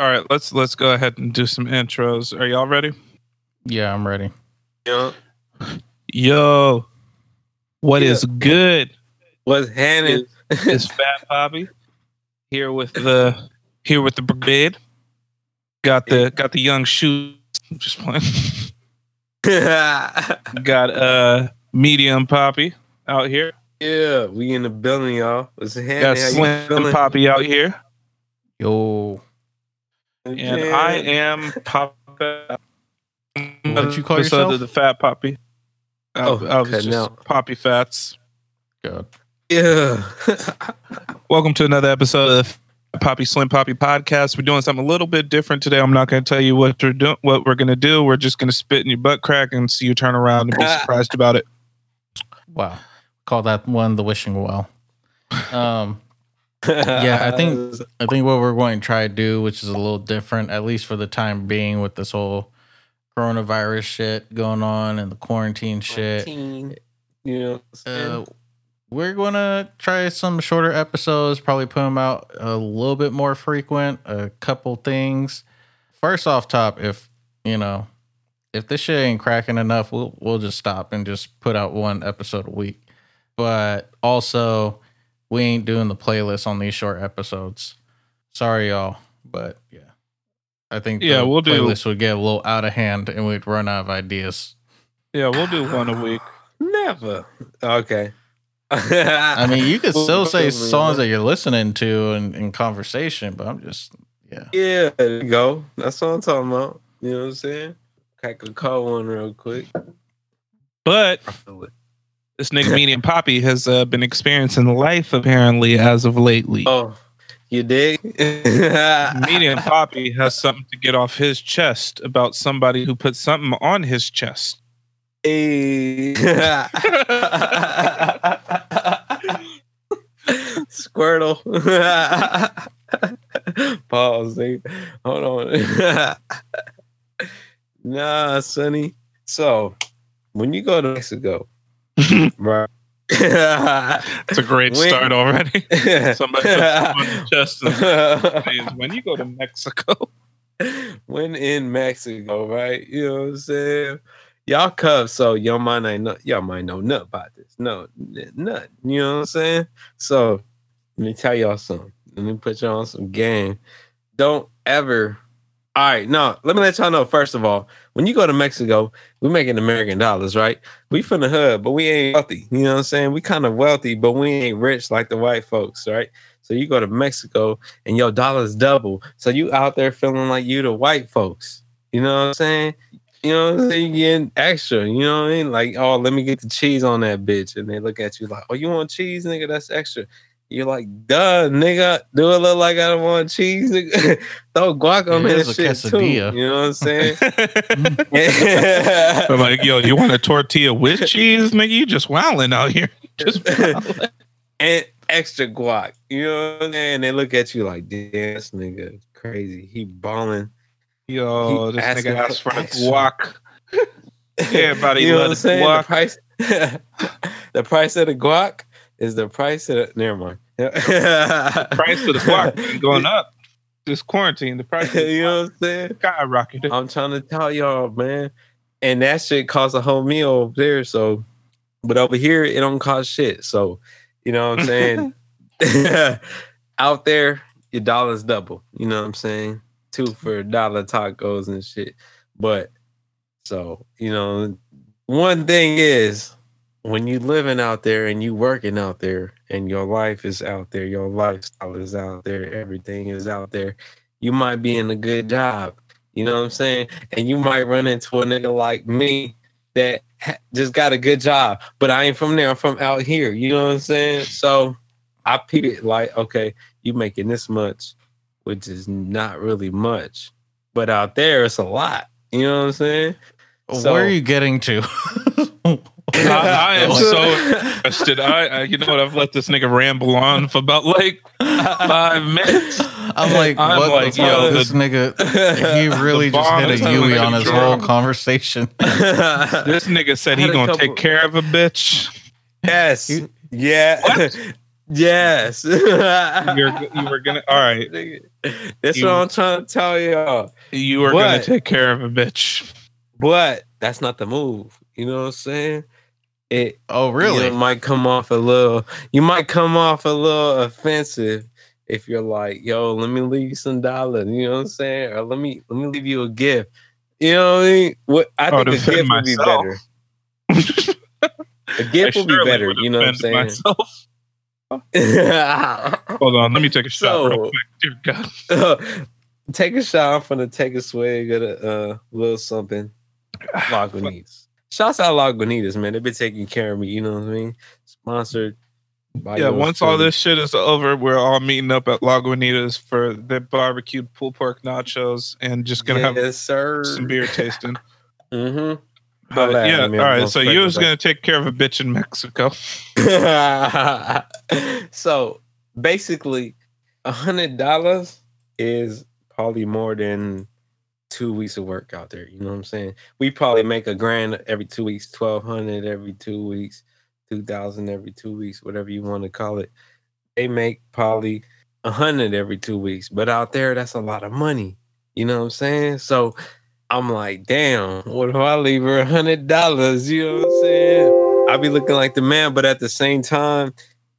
All right, let's let's go ahead and do some intros. Are y'all ready? Yeah, I'm ready. Yeah. Yo, what Yeah. is good? What's happening? It's Fat Poppy here with the here with the brigade. Got the got the young shoes. I'm just playing. yeah, Got uh medium Poppy out here. Yeah, we in the building, y'all. What's happening? Got How Slim? Poppy out here. Yo, And I am Pop. What'd you call Episode yourself? of the Fat Poppy. I, Oh, I was cutting just out. Poppy Fats. God. Yeah. Welcome to another episode of the Poppy Slim Poppy podcast. We're doing something a little bit different today. I'm not going to tell you what we're doing. What we're going to do. We're just going to spit in your butt crack and see you turn around and be surprised about it. Wow. Call that one the wishing well. Um, Yeah, I think- I think what we're going to try to do, which is a little different, at least for the time being, with this whole coronavirus shit going on and the quarantine shit. You know, Uh, we're gonna try some shorter episodes. Probably put them out a little bit more frequent. A couple things. First off, top, if you know, if this shit ain't cracking enough, we'll we'll just stop and just put out one episode a week. But also, we ain't doing the playlist on these short episodes. Sorry, y'all, but yeah, I think Yeah, the we'll do- playlist would get a little out of hand and we'd run out of ideas. Yeah, we'll do one a week. never. Okay. I mean, you could still say songs that you're listening to in, in conversation, but I'm just, yeah. Yeah, there you go. That's what I'm talking about. You know what I'm saying? Crack a cold one real quick. But I feel it. This nigga Medium Poppy has uh, been experiencing life apparently as of lately. Oh, you dig? Medium Poppy has something to get off his chest about somebody who put something on his chest. Hey. Squirtle. Pause. Hold on. nah, Sonny. So, when you go to Mexico, right? It's a great When- start already. Somebody put something on your chest and says, when you go to Mexico. when in Mexico, right? You know what I'm saying? Y'all cubs, so y'all might not know, y'all might know nothing about this. No, nothing. You know what I'm saying? So let me tell y'all something. Let me put y'all on some game. Don't ever. All right, no, let me let y'all know. First of all, when you go to Mexico, we making American dollars, right? We from the hood, but we ain't wealthy. You know what I'm saying? We kind of wealthy, but we ain't rich like the white folks, right? So you go to Mexico and your dollars double. So you out there feeling like you the white folks. You know what I'm saying? You know what I'm saying? You getting extra. You know what I mean? Like, oh, let me get the cheese on that bitch. And they look at you like, oh, you want cheese, nigga? That's extra. You're like, duh, nigga. Do it look like I don't want cheese? Throw guac on It that is a shit too. quesadilla. You know what I'm saying? I'm like, yo, you want a tortilla with cheese, nigga? You just wilding out here. Just wilding. and extra guac. You know what I'm saying? And they look at you like, damn, this nigga crazy. He balling. Yo, He this asking nigga asked for for the guac. Everybody you know what I'm saying? guac. The price, the price of the guac is the price of the. Never mind. The price of the been going up. This quarantine, the price the you know what I'm saying? skyrocketed. I'm trying to tell y'all, man. And that shit costs a whole meal over there. So, but over here, it don't cost shit. So, you know what I'm saying? Out there, your dollar's double. You know what I'm saying? Two for a dollar tacos and shit. But so, you know, one thing is when you living out there and you working out there and your life is out there, your lifestyle is out there, everything is out there, you might be in a good job. You know what I'm saying? And you might run into a nigga like me that just got a good job, but I ain't from there. I'm from out here. You know what I'm saying? So I peep it like, okay, you making this much, which is not really much, but out there it's a lot. You know what I'm saying? So- Where are you getting to? I, I am so interested. I, I, you know what? I've let this nigga ramble on for about like five minutes. I'm like, I'm what like, the yo, fuck? This nigga, he really just hit a coming Yui on his whole conversation. This nigga said he gonna couple- take care of a bitch. yes. You- yeah. Yes. You're, you were gonna. All right. That's You- what I'm trying to tell y'all. You were gonna take care of a bitch. But that's not the move. You know what I'm saying? It Oh, really? You might come off a little. You might come off a little offensive if you're like, "Yo, let me leave you some dollars." You know what I'm saying? Or let me let me leave you a gift. You know what I mean? What I Oh, think a gift would be better. A gift would be better. You know what I'm saying? myself. Hold on, let me take a shot real So- quick. Dear God. take a shot. I'm gonna take a swig of a uh, little something. Lagunitas. Shouts out Lagunitas, man. They've been taking care of me. You know what I mean? Sponsored. By Yeah, once all this shit is over, we're all meeting up at Lagunitas for the barbecued pulled pork nachos and just gonna have sir. some beer tasting. Mm-hmm. Holla at yeah, all right. So you was gonna take care of a bitch in Mexico. so basically, a hundred dollars is probably more than two weeks of work out there. You know what I'm saying? We probably make a grand every two weeks, twelve hundred every two weeks, two thousand every two weeks, whatever you want to call it. They make probably a hundred every two weeks, but out there, that's a lot of money. You know what I'm saying? So I'm like, damn, what if I leave her a hundred dollars? You know what I'm saying? I be looking like the man, but at the same time,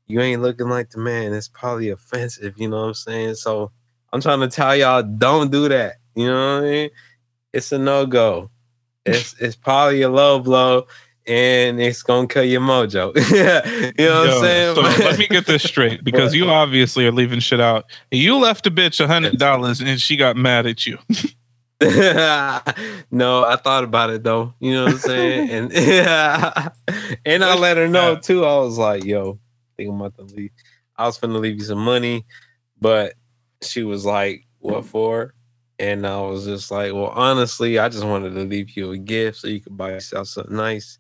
you ain't looking like the man. It's probably offensive, you know what I'm saying? So I'm trying to tell y'all, don't do that. You know what I mean? It's a no-go. It's it's probably a low blow and it's gonna kill your mojo. you know what Yo, I'm saying? So let me get this straight because you obviously are leaving shit out. You left a bitch a hundred dollars and she got mad at you. no, I thought about it though. You know what I'm saying? And and I let her know too. I was like, "Yo, I think I'm about to leave. I was finna leave you some money, but she was like, "What for?" And I was just like, "Well, honestly, I just wanted to leave you a gift so you could buy yourself something nice."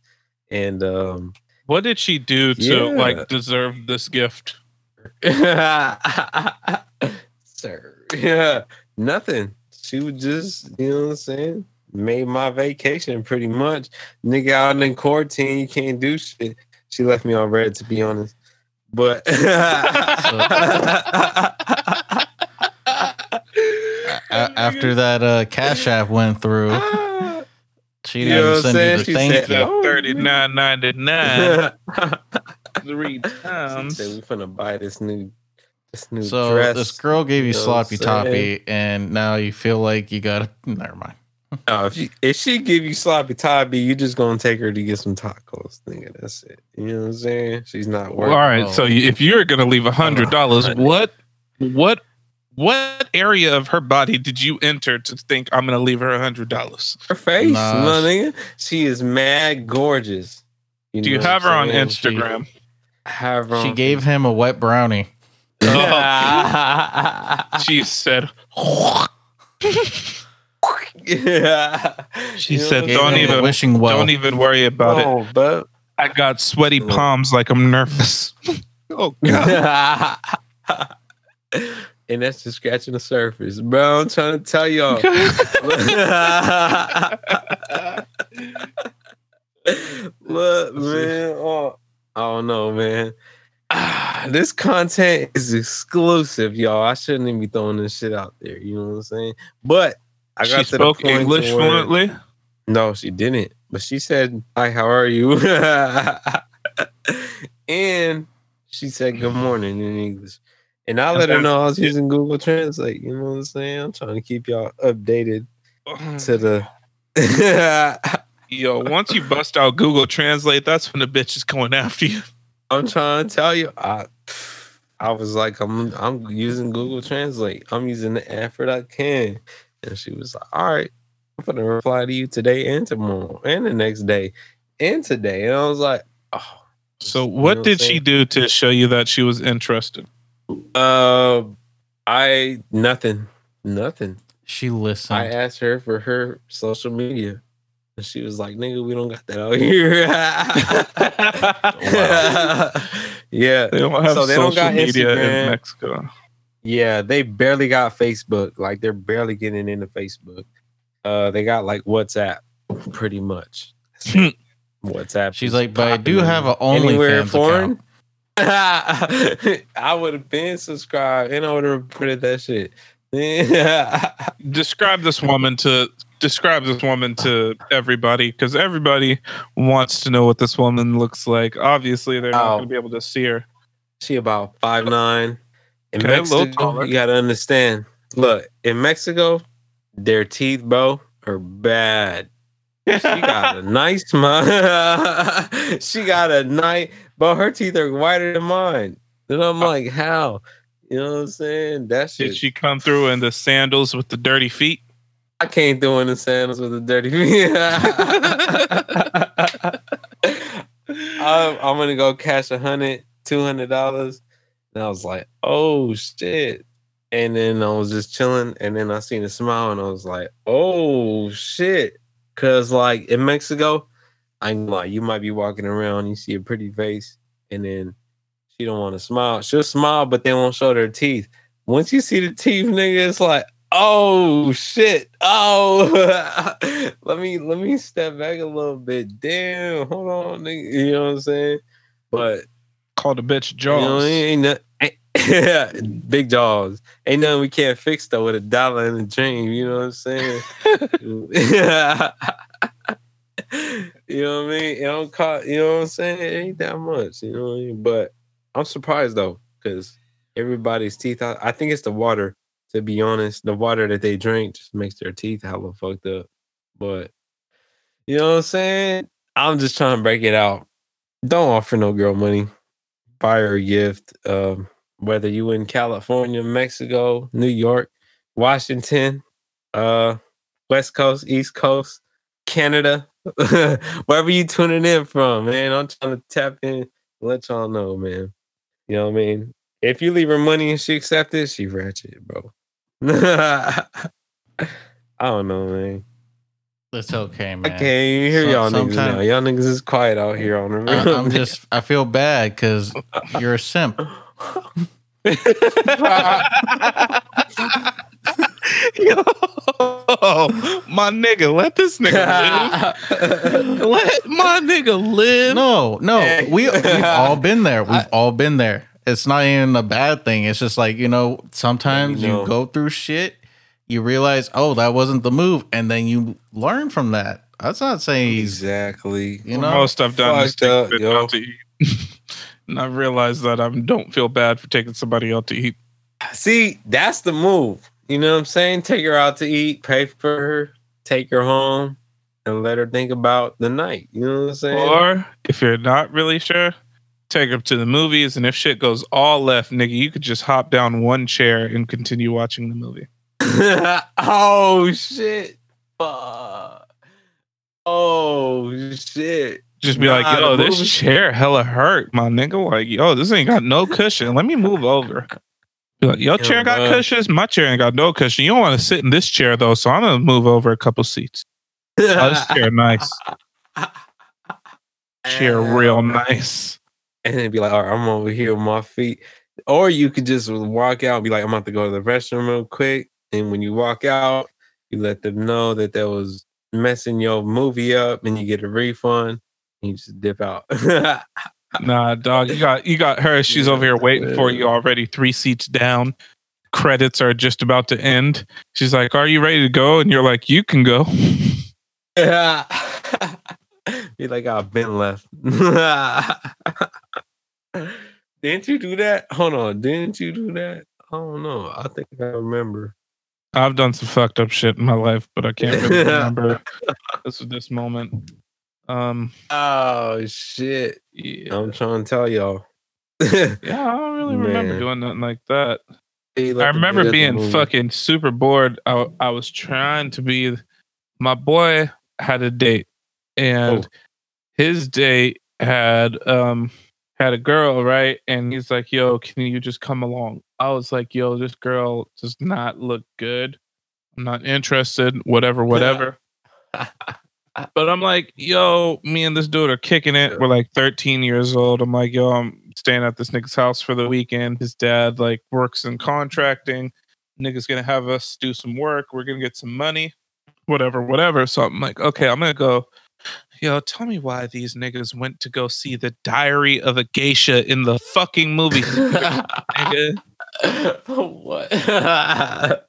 And um, What did she do to Yeah. like deserve this gift? sir, yeah, nothing. She was just, you know what I'm saying? Made my vacation pretty much. Nigga out in quarantine, you can't do shit. She left me on red, to be honest. But A- after that uh, Cash App went through, she You didn't know send you the thank said, you. "Oh, Thirty nine ninety nine three she times. said we finna buy this new this new So dress. this girl gave you you know sloppy toppy, and now you feel like you gotta. Never mind. No, if she if she give you sloppy toppy, you just gonna take her to get some tacos, nigga. That's it. You know what I'm saying? She's not Well, worth. all right. Oh. So you- if you're gonna leave a hundred dollars, what, what, what area of her body did you enter to think I'm gonna leave her a hundred dollars? her face, Nah, my she- nigga. She is mad gorgeous. Do you have her what on I'm saying? Instagram? Have her She on gave him a wet brownie. She said. yeah. She You said, what I'm Gave "Don't him saying? a even- wishing well. Don't even worry about it. But I got sweaty palms like I'm nervous. oh god. And that's just scratching the surface, bro. I'm trying to tell y'all. Look, man. Oh, I don't know, man. Ah, this content is exclusive, y'all. I shouldn't even be throwing this shit out there. You know what I'm saying? But I got she to spoke the point English where- fluently. No, she didn't. But she said, "Hi, how are you?" and she said, "Good morning" in English. And I let her know I was using Google Translate. You know what I'm saying? I'm trying to keep y'all updated to the. Yo, once you bust out Google Translate, that's when the bitch is going after you. I'm trying to tell you, I, I was like, I'm, I'm using Google Translate. I'm using the effort I can. And she was like, All right, I'm gonna reply to you today and tomorrow and the next day and today. And I was like, Oh. So, You know what I'm did she do to show you that she was interested? Uh, I nothing, nothing. She listened. I asked her for her social media, and she was like, "Nigga, we don't got that out here." yeah, They don't have So they social don't got media Instagram. in Mexico. yeah, they barely got Facebook. Like they're barely getting into Facebook. Uh, they got like WhatsApp, pretty much. WhatsApp. She's like, but I do have an anywhere OnlyFans account. I would have been subscribed and I would have reported that shit. describe this woman to describe this woman to everybody because everybody wants to know what this woman looks like. Obviously, they're not Oh. going to be able to see her. she about five nine. In Okay, Mexico, you gotta understand. Look, in Mexico, their teeth, bro, are bad. She got a nice smile. she got a nice, but her teeth are whiter than mine. Then I'm uh, like, how? You know what I'm saying? That shit. Did she come through in the sandals with the dirty feet? I can't do in the sandals with the dirty feet. I'm, I'm gonna go cash a hundred, two hundred dollars, and I was like, "Oh shit!" And then I was just chilling, and then I seen a smile, and I was like, "Oh shit!" Cause like in Mexico, I ain't lie, you might be walking around, you see a pretty face, and then she don't want to smile. She'll smile, but they won't show their teeth. Once you see the teeth, nigga, it's like, oh shit. Oh let me let me step back a little bit. Damn, hold on, nigga. You know what I'm saying? But call the bitch you know, Jaws. ain't, ain't- big jaws. Ain't nothing we can't fix though with a dollar and a dream. You know what I'm saying? you know what I mean? It don't cost, you know what I'm saying? It ain't that much, you know what I mean? But I'm surprised though, because everybody's teeth, I, I think it's the water, to be honest. The water that they drink just makes their teeth hella fucked up. But you know what I'm saying? I'm just trying to break it out. Don't offer no girl money. Buy her a gift. Um, whether you in California, Mexico, New York, Washington, uh, West Coast, East Coast, Canada, wherever you tuning in from, man. I'm trying to tap in, let y'all know, man. You know what I mean? If you leave her money and she accept it, she ratchet, bro. I don't know, man. It's okay, I man. can't even hear So- y'all niggas now. Y'all niggas is quiet out here on the I, real. I'm just, I feel bad because you're a simp. Yo, my nigga, let this nigga live. Let my nigga live. No, no, we we've all been there. We've all been there. It's not even a bad thing. It's just like you know, sometimes know. you go through shit, you realize, oh, that wasn't the move, and then you learn from that. That's not saying exactly. you know, Most I've done is Fucked take up, bitch yo. out to eat. and I realize that I don't feel bad for taking somebody out to eat. See, that's the move. You know what I'm saying? Take her out to eat, pay for her, take her home, and let her think about the night. You know what I'm saying? Or if you're not really sure, take her to the movies. And if shit goes all left, nigga, you could just hop down one chair and continue watching the movie. oh shit. Fuck. Oh shit. Just be Nah, like, yo, this movie- chair hella hurt, my nigga. Like, yo, this ain't got no cushion. Let me move over. Like, your Yo, chair got cushions. My chair ain't got no cushion. You don't want to sit in this chair though, so I'm gonna move over a couple seats. Oh, this chair nice. Chair real nice. and then be like, all right, I'm over here with my feet. Or you could just walk out and be like, I'm about to go to the restroom real quick. And when you walk out, you let them know that that was messing your movie up and you get a refund. And you just dip out. Nah, dog, you got you got her. She's over here waiting for you already, three seats down. Credits are just about to end. She's like, "Are you ready to go?" And you're like, "You can go." Yeah. Be like, I've been left. didn't you do that? Hold on. Didn't you do that? I don't know. I think I remember. I've done some fucked up shit in my life, but I can't really remember this is this moment. Um, Oh shit. yeah, I'm trying to tell y'all. yeah, I don't really remember Man. doing nothing like that. I remember bit of the being fucking super bored. I I was trying to be. My boy had a date, and Oh. his date had um had a girl, right? And he's like, "Yo, can you just come along?" I was like, "Yo, this girl does not look good. I'm not interested. Whatever, whatever." but I'm like, "Yo, me and this dude are kicking it. We're like 13 years old. I'm like, yo, I'm staying at this nigga's house for the weekend. His dad like works in contracting. Nigga's gonna have us do some work. We're gonna get some money, whatever, whatever. So I'm like, okay, I'm gonna go Yo, tell me why these niggas went to go see the Diary of a Geisha in the fucking movie. what?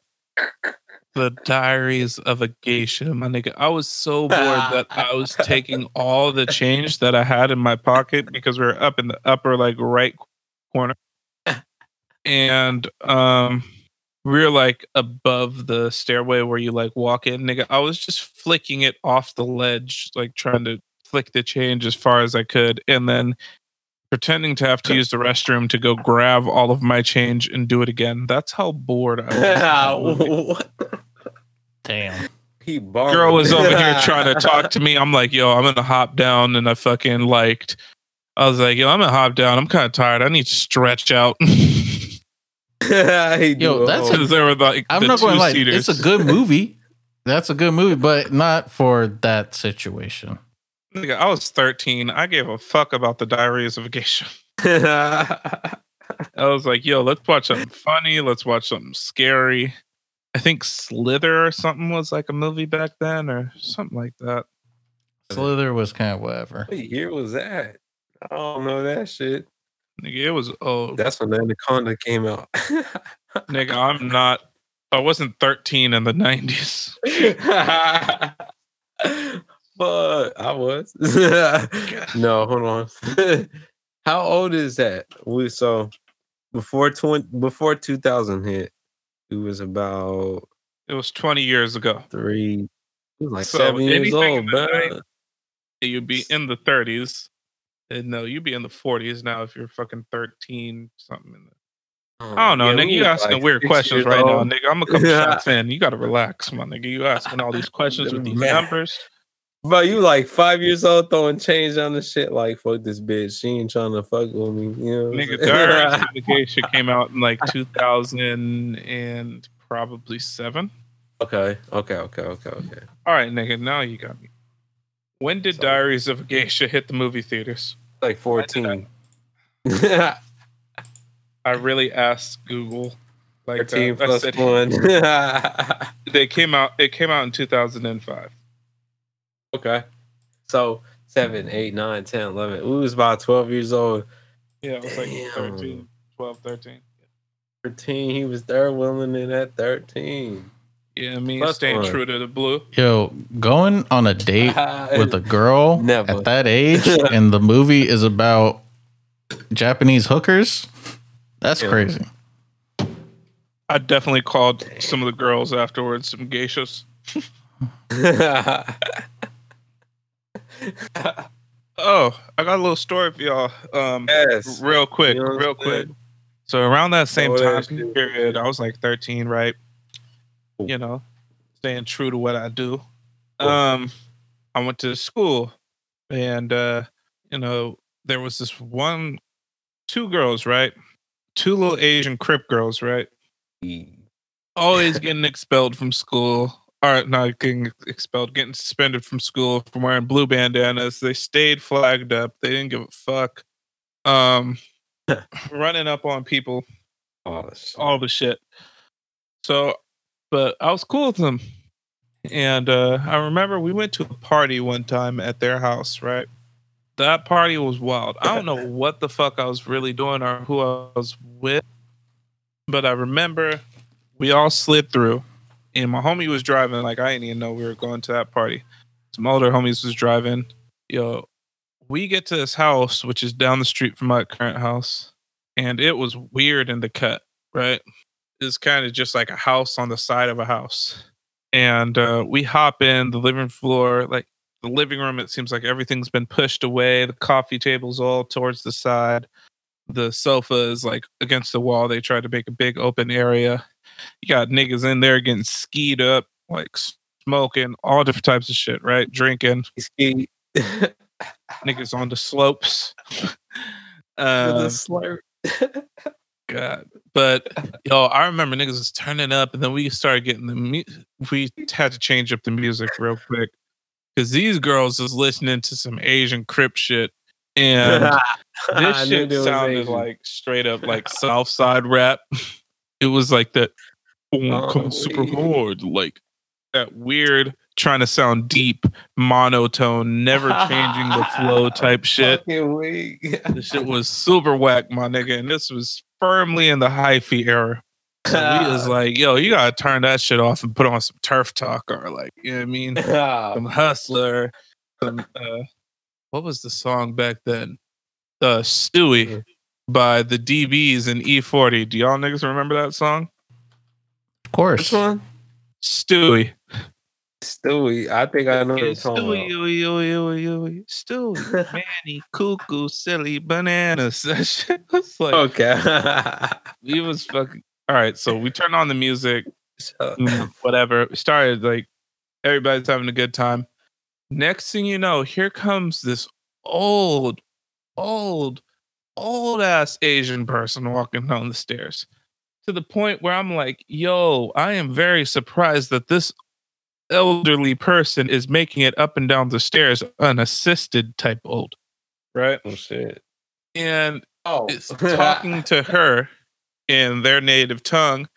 The Diaries of a Geisha, my nigga. I was so bored that I was taking all the change that I had in my pocket because we were up in the upper like right corner. And um we were like above the stairway where you like walk in, nigga. I was just flicking it off the ledge, like trying to flick the change as far as I could, and then pretending to have to use the restroom to go grab all of my change and do it again. That's how bored I was. Damn. He borrowed. Girl was over here trying to talk to me. I'm like, yo, I'm gonna hop down, and I fucking liked. I was like, yo, I'm gonna hop down. I'm kind of tired. I need to stretch out. He Yo, do a that's whole- Because there were like I'm the not going to lie. two-seaters. It's a good movie. That's a good movie, but not for that situation. Nigga, I was 13. I gave a fuck about the Diaries of a Geisha. I was like, yo, let's watch something funny. Let's watch something scary. I think Slither or something was like a movie back then or something like that. Slither was kind of whatever. what year was that? I don't know that shit. Nigga, it was old. That's when Anaconda came out. Nigga, I'm not. I wasn't 13 in the 90s. but I was. no, hold on. How old is that? We so before twenty before two thousand hit, it was about It was 20 years ago. three. It was like So seven years old, bro. You'd be in the 30s. And no, you'd be in the 40s now if you're fucking 13 something. In the, oh, I don't know, Yeah, nigga. You asking like weird questions right now, nigga. I'm a couple shots in. You gotta relax, my nigga. You asking all these questions with these numbers. But you like five years old throwing change on the shit like fuck this bitch. She ain't trying to fuck with me. You know Nigga, saying? Diaries of a came out in like 2000 and probably seven. okay, okay, okay, okay, okay. All right, nigga. Now you got me. When did So- Diaries of a Geisha hit the movie theaters? Like fourteen. I really asked Google. Like uh, that. I said, one. They came out. It came out in 2005. Okay. So seven, eight, nine, 10, 11. We was about 12 years old. Yeah, it was like Damn. 13, 12, 13. 13. He was third willing in at 13. Yeah, me Plus staying one. true to the blue. Yo, going on a date with a girl Never. at that age and the movie is about Japanese hookers. That's Yeah. crazy. I definitely called some of the girls afterwards some geishas. Oh, I got a little story for y'all. Um, yes. real quick, You know real quick. So around that same Oh, time period, I was like 13, right? Cool. You know, staying true to what I do. Cool. Um, I went to school, and uh, you know, there was this one, two girls, right? Two little Asian Crip girls, right? Always getting expelled from school. Or not getting expelled, getting suspended from school for wearing blue bandanas. They stayed flagged up. They didn't give a fuck. Um, running up on people, Oh, all the shit. So, but I was cool with them. And uh, I remember we went to a party one time at their house, right? That party was wild. I don't know what the fuck I was really doing or who I was with, but I remember we all slid through, and my homie was driving. Like, I didn't even know we were going to that party. Some older homies was driving. Yo, we get to this house, which is down the street from my current house, and it was weird in the cut, right? It's kind of just like a house on the side of a house. And uh, we hop in the living floor, like the living room, it seems like everything's been pushed away. The coffee table's all towards the side. The sofa is like against the wall. They tried to make a big open area. You got niggas in there getting skied up, like smoking, all different types of shit, right? Drinking, Ski. niggas on the slopes. Um, slurp. God. But yo, I remember niggas was turning up, and then we started getting the mu- we had to change up the music real quick because these girls was listening to some Asian Crip shit, and this shit sounded Asian. like straight up like South Side rap. It was like that. "Oh, come super hard, like that weird trying to sound deep, monotone, never changing the flow type shit. This shit was super whack, my nigga. And this was firmly in the hyphy era. We was like, yo, you gotta turn that shit off and put on some turf talk or like, you know what I mean? Some hustler. Some uh what was the song back then? Uh Stewie by the DBs and E40. Do y'all niggas remember that song? Of course. Which one? Stewie. Stewie. I think I know Yeah, the song. Stewie, Stewie, Stewie, Stewie, Stewie, Manny, cuckoo, silly bananas. That shit was like, Okay. we was fucking. All right, so we turned on the music, So- mm, whatever. We started like everybody's having a good time. Next thing you know, here comes this old, old, old ass Asian person walking down the stairs to the point where I'm like, yo, I am very surprised that this elderly person is making it up and down the stairs unassisted type old. Right. oh shit. And Oh, is talking to her in their native tongue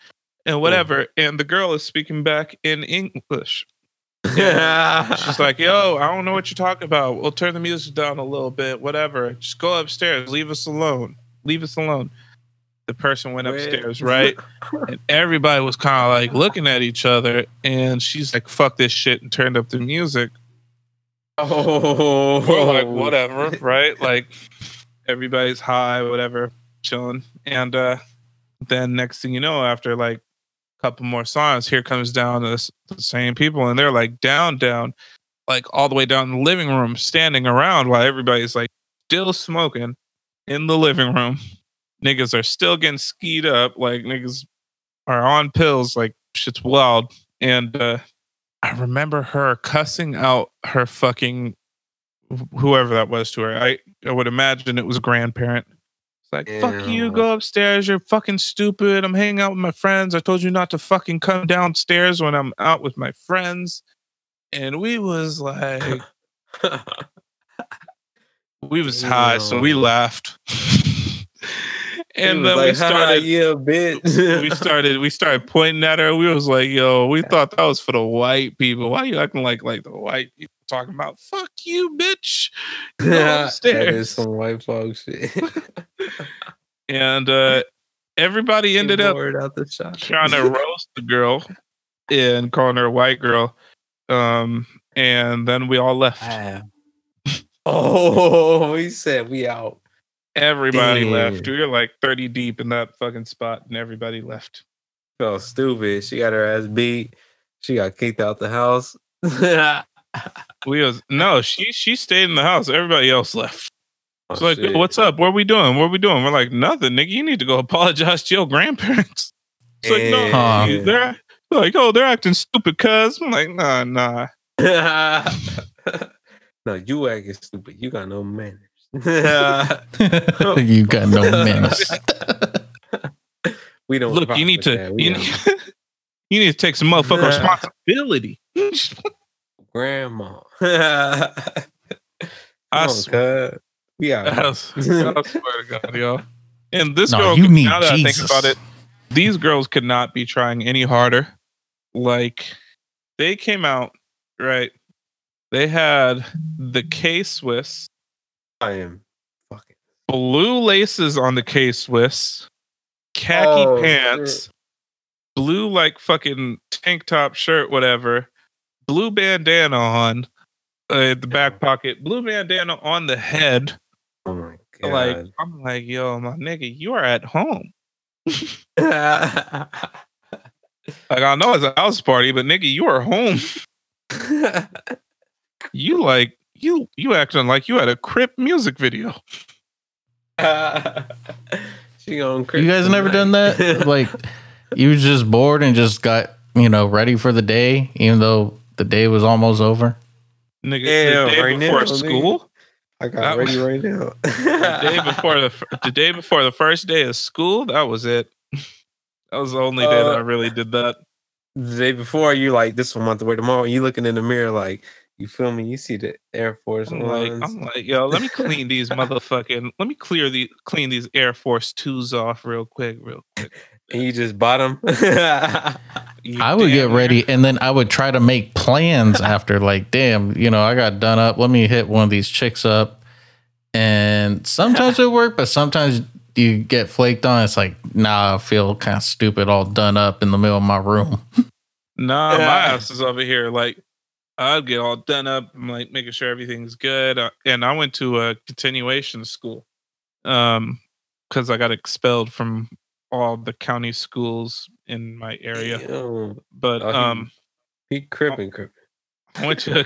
and whatever. And the girl is speaking back in English. She's like, yo, I don't know what you're talking about. We'll turn the music down a little bit, whatever. Just go upstairs. Leave us alone. Leave us alone. The person went upstairs, right? And everybody was kind of like looking at each other. And she's like, fuck this shit, and turned up the music. Oh, We're like, whatever, right? Like, everybody's high, whatever, chilling. And uh then next thing you know, after like couple more songs, here comes down this the same people, and they're like down, down, like all the way down in the living room, standing around while everybody's like still smoking in the living room. Niggas are still getting skied up, like niggas are on pills, like shit's wild. And uh I remember her cussing out her fucking whoever that was to her. I, I would imagine it was a grandparent. Like, fuck you, go upstairs. You're fucking stupid. I'm hanging out with my friends. I told you not to fucking come downstairs when I'm out with my friends. And we was like, we was high, so we laughed. and then like, we started yeah, bitch. we started we started pointing at her. We was like, yo, we thought that was for the white people. Why you acting like like the white people talking about fuck you, bitch? Go that some white folks shit. And uh everybody ended up out the shop. trying to roast the girl and calling her a white girl. Um and then we all left. Oh, he said we out. Everybody Damn. left. We were like 30 deep in that fucking spot and everybody left. Felt stupid. She got her ass beat. She got kicked out the house. We was no, she she stayed in the house. Everybody else left. It's Oh, like, shit. what's up? What are we doing? What are we doing? We're like, nothing, nigga. You need to go apologize to your grandparents. It's like, no, they're like, oh, they're acting stupid, cuz. I'm like, nah, nah. no, you acting stupid. You got no manners. you got no manners. we don't Look, you need to you need, you need to take some motherfucking responsibility. grandma. I Come on, swear, cuz. We out. I swear to God, yo. And this No, girl, you mean now that I think Jesus. about it, these girls could not be trying any harder. Like they came out right. They had the K Swiss I am fucking. blue laces on the K Swiss, khaki Oh, pants, shit. blue like fucking tank top shirt, whatever, blue bandana on uh, the back pocket, blue bandana on the head. Oh my god. Like I'm like, yo, my nigga, you are at home. Like I know it's a house party, but nigga, you are home. You like you you acting like you had a Crip music video. she on You guys never done that? Like you was just bored and just got, you know, ready for the day, even though the day was almost over. Nigga, Yeah, the day right before now, nigga. school. I got That ready was- right now. the day before the the day before the first day of school, that was it. That was the only day that I Uh, really did that. the day before, you like this one month away tomorrow. You looking in the mirror like you feel me? You see the Air Force I'm like, ones. I'm like, yo, let me clean these motherfucking, let me clear the clean these Air Force twos off real quick, real quick. and you just bought them. I would get damn near- ready and then I would try to make plans after like, damn, you know, I got done up. Let me hit one of these chicks up. And sometimes it worked, but sometimes you get flaked on. It's like, nah, I feel kind of stupid all done up in the middle of my room. Nah, my ass is over here. Like, I'd get all done up, I'm like making sure everything's good. Uh, and I went to a continuation school, um, because I got expelled from all the county schools in my area. Damn. But Oh, he- um, He crippin' crippin'. I went to a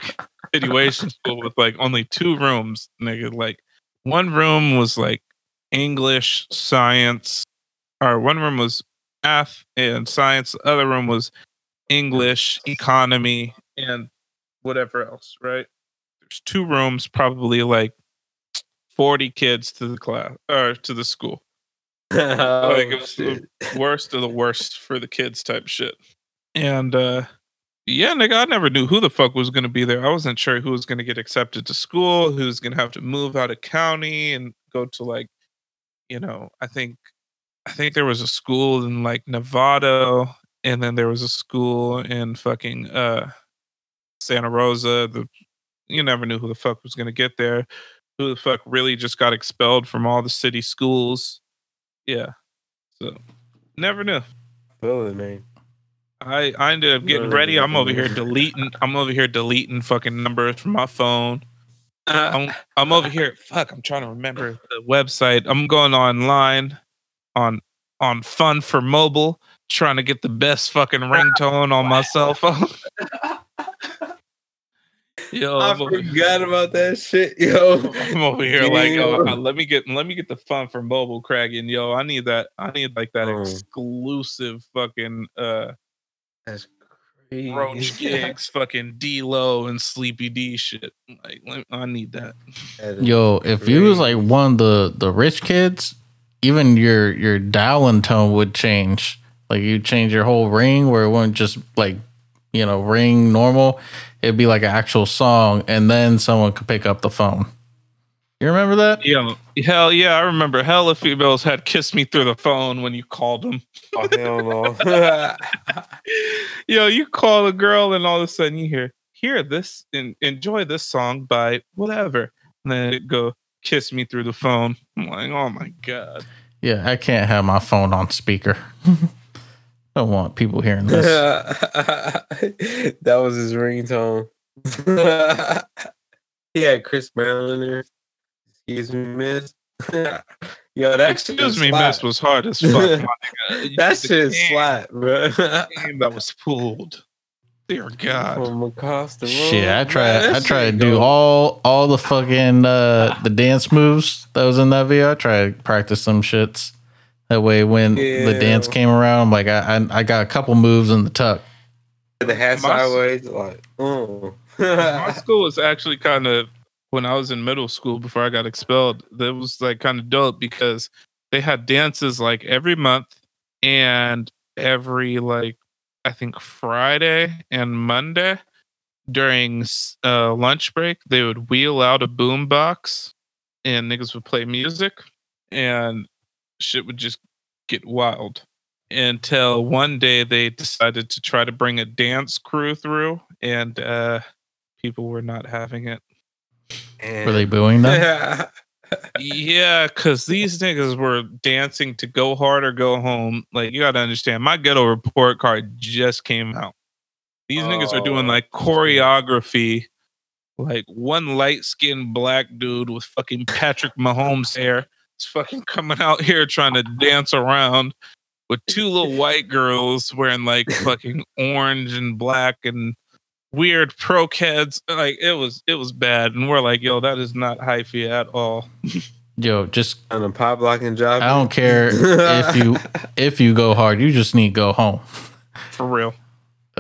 continuation school with like only two rooms, nigga. Like, one room was like English, science, or one room was math and science. The other room was English, economy, and whatever else, right? There's two rooms, probably like 40 kids to the class or to the school. oh, like it was the worst of the worst for the kids type shit. And uh yeah, nigga, I never knew who the fuck was gonna be there. I wasn't sure who was gonna get accepted to school, who's gonna have to move out of county and go to like, you know, I think I think there was a school in like Nevada and then there was a school in fucking uh Santa Rosa. The you never knew who the fuck was gonna get there. Who the fuck really just got expelled from all the city schools. Yeah. So never knew. Feel it, man. I, I ended up getting ready. I'm over here deleting. I'm over here deleting fucking numbers from my phone. Uh, I'm, I'm over uh, here. Fuck. I'm trying to remember the website. I'm going online on on Fun for Mobile, trying to get the best fucking ringtone on my cell phone. Yo, I I'm forgot about that shit, yo. I'm over here like, yo, uh, let me get let me get the Fun for Mobile cracking. Yo, I need that. I need like that Oh. exclusive fucking uh That's crazy. Roach gigs, fucking D Lo and Sleepy D shit. Like, let- I need that. That is Yo, if you was like one of the the rich kids, even your your dialing tone would change. Like you change your whole ring where it wouldn't just like you know ring normal. It'd be like an actual song, and then someone could pick up the phone. You remember that? Yeah, hell yeah, I remember Hell, hella females had kissed me through the phone when you called them. Oh, hell no. Yo, you call a girl and all of a sudden you hear, hear this and enjoy this song by whatever. And then it go kiss me through the phone. I'm like, oh my God. Yeah, I can't have my phone on speaker. I don't want people hearing this. that was his ringtone. he had Chris Brown in there. Excuse me, miss. Yo, that Excuse me, slap. miss was hard as fuck. my nigga. That shit slap, bro. game that was pulled. Dear God. From across the room. Shit, I bro, tried. that I tried to shit do all all the fucking uh, the dance moves that was in that video. I tried to practice some shits. That way, when the dance came around, I'm like, I, I I got a couple moves in the tuck. the hat My- sideways, like, oh. my school was actually kind of when I was in middle school before I got expelled. That was like kind of dope because they had dances like every month and every like I think Friday and Monday during uh, lunch break they would wheel out a boom box and niggas would play music and shit would just get wild until one day they decided to try to bring a dance crew through and uh people were not having it. Were they booing them? yeah, because these niggas were dancing to go hard or go home. Like, you got to understand, my ghetto report card just came out. These niggas are doing Oh, like choreography, like one light skinned black dude with fucking Patrick Mahomes hair is fucking coming out here trying to dance around with two little white girls wearing like fucking orange and black and weird pro kids. Like it was it was bad. And we're like, yo, that is not hyphy at all. Yo, just on a pop blocking job. I don't care if you if you go hard, you just need to go home. For real.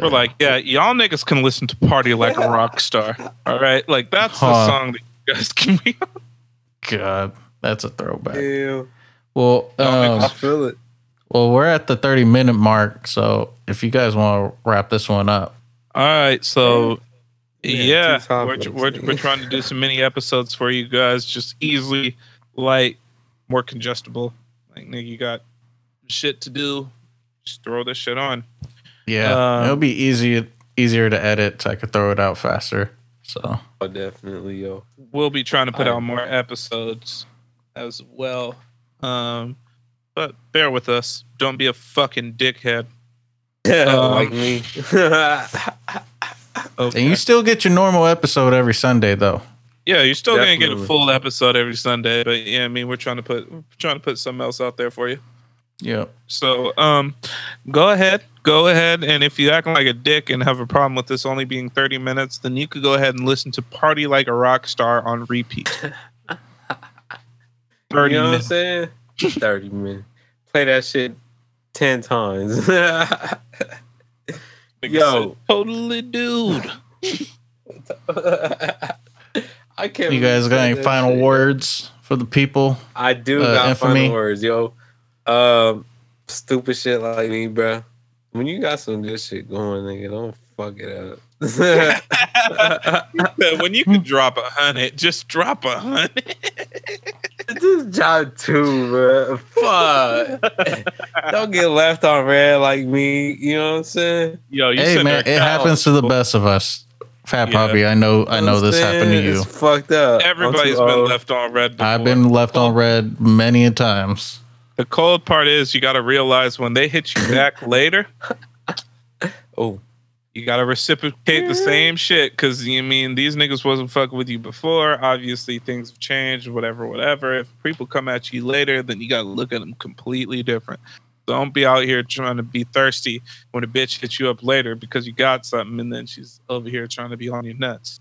We're like, yeah, y'all niggas can listen to Party Like a Rock Star. All right. Like that's the song that you guys can be on. God, that's a throwback. Ew, Well, um, I feel it. well, we're at the thirty minute mark, so if you guys want to wrap this one up, All right. So Yeah, yeah, we're, we're, we're trying to do some mini episodes for you guys, just easily light, more congestible. Like nigga, you got shit to do. Just throw this shit on. Yeah, Um, it'll be easy easier to edit, so I could throw it out faster. So Oh, definitely, yo. we'll be trying to put Alright. out more episodes as well. Um, but bear with us. Don't be a fucking dickhead. Um, like me. Okay. and you still get your normal episode every Sunday though. yeah, you're still gonna get a full episode every Sunday. But yeah, I mean, we're trying to put we're trying to put something else out there for you. Yep. So, um, go ahead, go ahead, and if you act like a dick and have a problem with this only being 30 minutes, then you could go ahead and listen to "Party Like a Rock Star" on repeat. 30 you know what I'm saying? 30 minutes. Play that shit 10 times. Yo. totally, dude. I can't You guys got any final shit. words for the people? I do Uh, got infamy? final words, yo. Um, stupid shit like me, bro. When you got some good shit going, nigga, don't fuck it up. when you can drop a hundred, just drop a hundred. Just job two, bro. Fuck. don't get left on red like me. You know what I'm saying? Yo, you hey man, it happens to the best of us. Fat Yeah. Poppy, I know I know this happened to you. It's fucked up. Everybody's been old. left on red. Before. I've been left on red many a times. The cold part is you got to realize when they hit you back later, Oh, you got to reciprocate the same shit because you mean these niggas wasn't fucking with you before. Obviously, things have changed, whatever, whatever. If people come at you later, then you got to look at them completely different. Don't be out here trying to be thirsty when a bitch hits you up later because you got something and then she's over here trying to be on your nuts.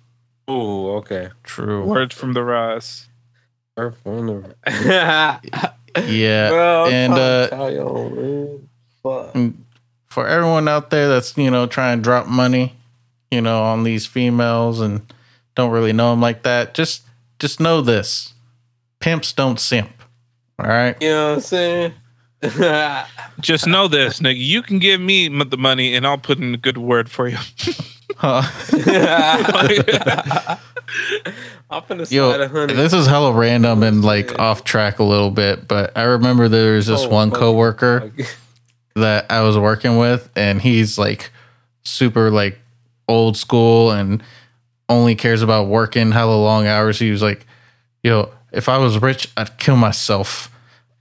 oh, okay. True. Words from the rise. Earth on the- Yeah. Bro, and, uh, tell y'all, man. Fuck. And for everyone out there that's you know trying to drop money, you know, on these females and don't really know them like that, just just know this: pimps don't simp. All right. You know what I'm saying? Just know this, nigga. You can give me the money and I'll put in a good word for you. Huh. I'm finna slide Yo, this is hella random and like off track a little bit, but I remember there was this Oh, one fuck. coworker that I was working with, and he's like super like old school and only cares about working hella long hours. He was like, "Yo, if I was rich, I'd kill myself."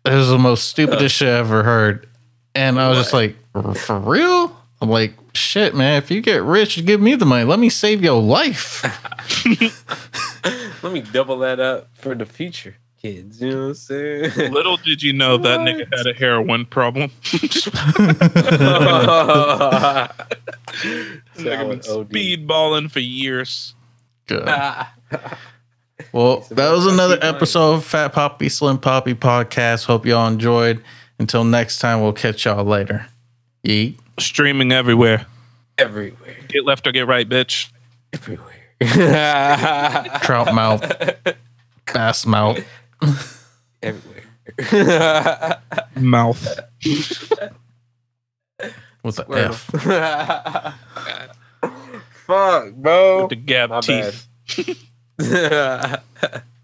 It was the most stupidest shit I ever heard, and I was just like, "For real?" I'm like, "Shit, man! If you get rich, give me the money. Let me save your life." Let me double that up for the future kids. You know what I'm saying? Little did you know that nigga had a heroin problem. Nigga been speedballing for years. Good. Ah. Well, that was another episode of Fat Poppy Slim Poppy podcast. Hope y'all enjoyed. Until next time, we'll catch y'all later. Yeet. Streaming everywhere. everywhere, Get left or get right, bitch. everywhere. Trout mouth, bass mouth. Everywhere. Mouth. with an Squirtle. F. Fuck, bro. The gap My teeth. bad.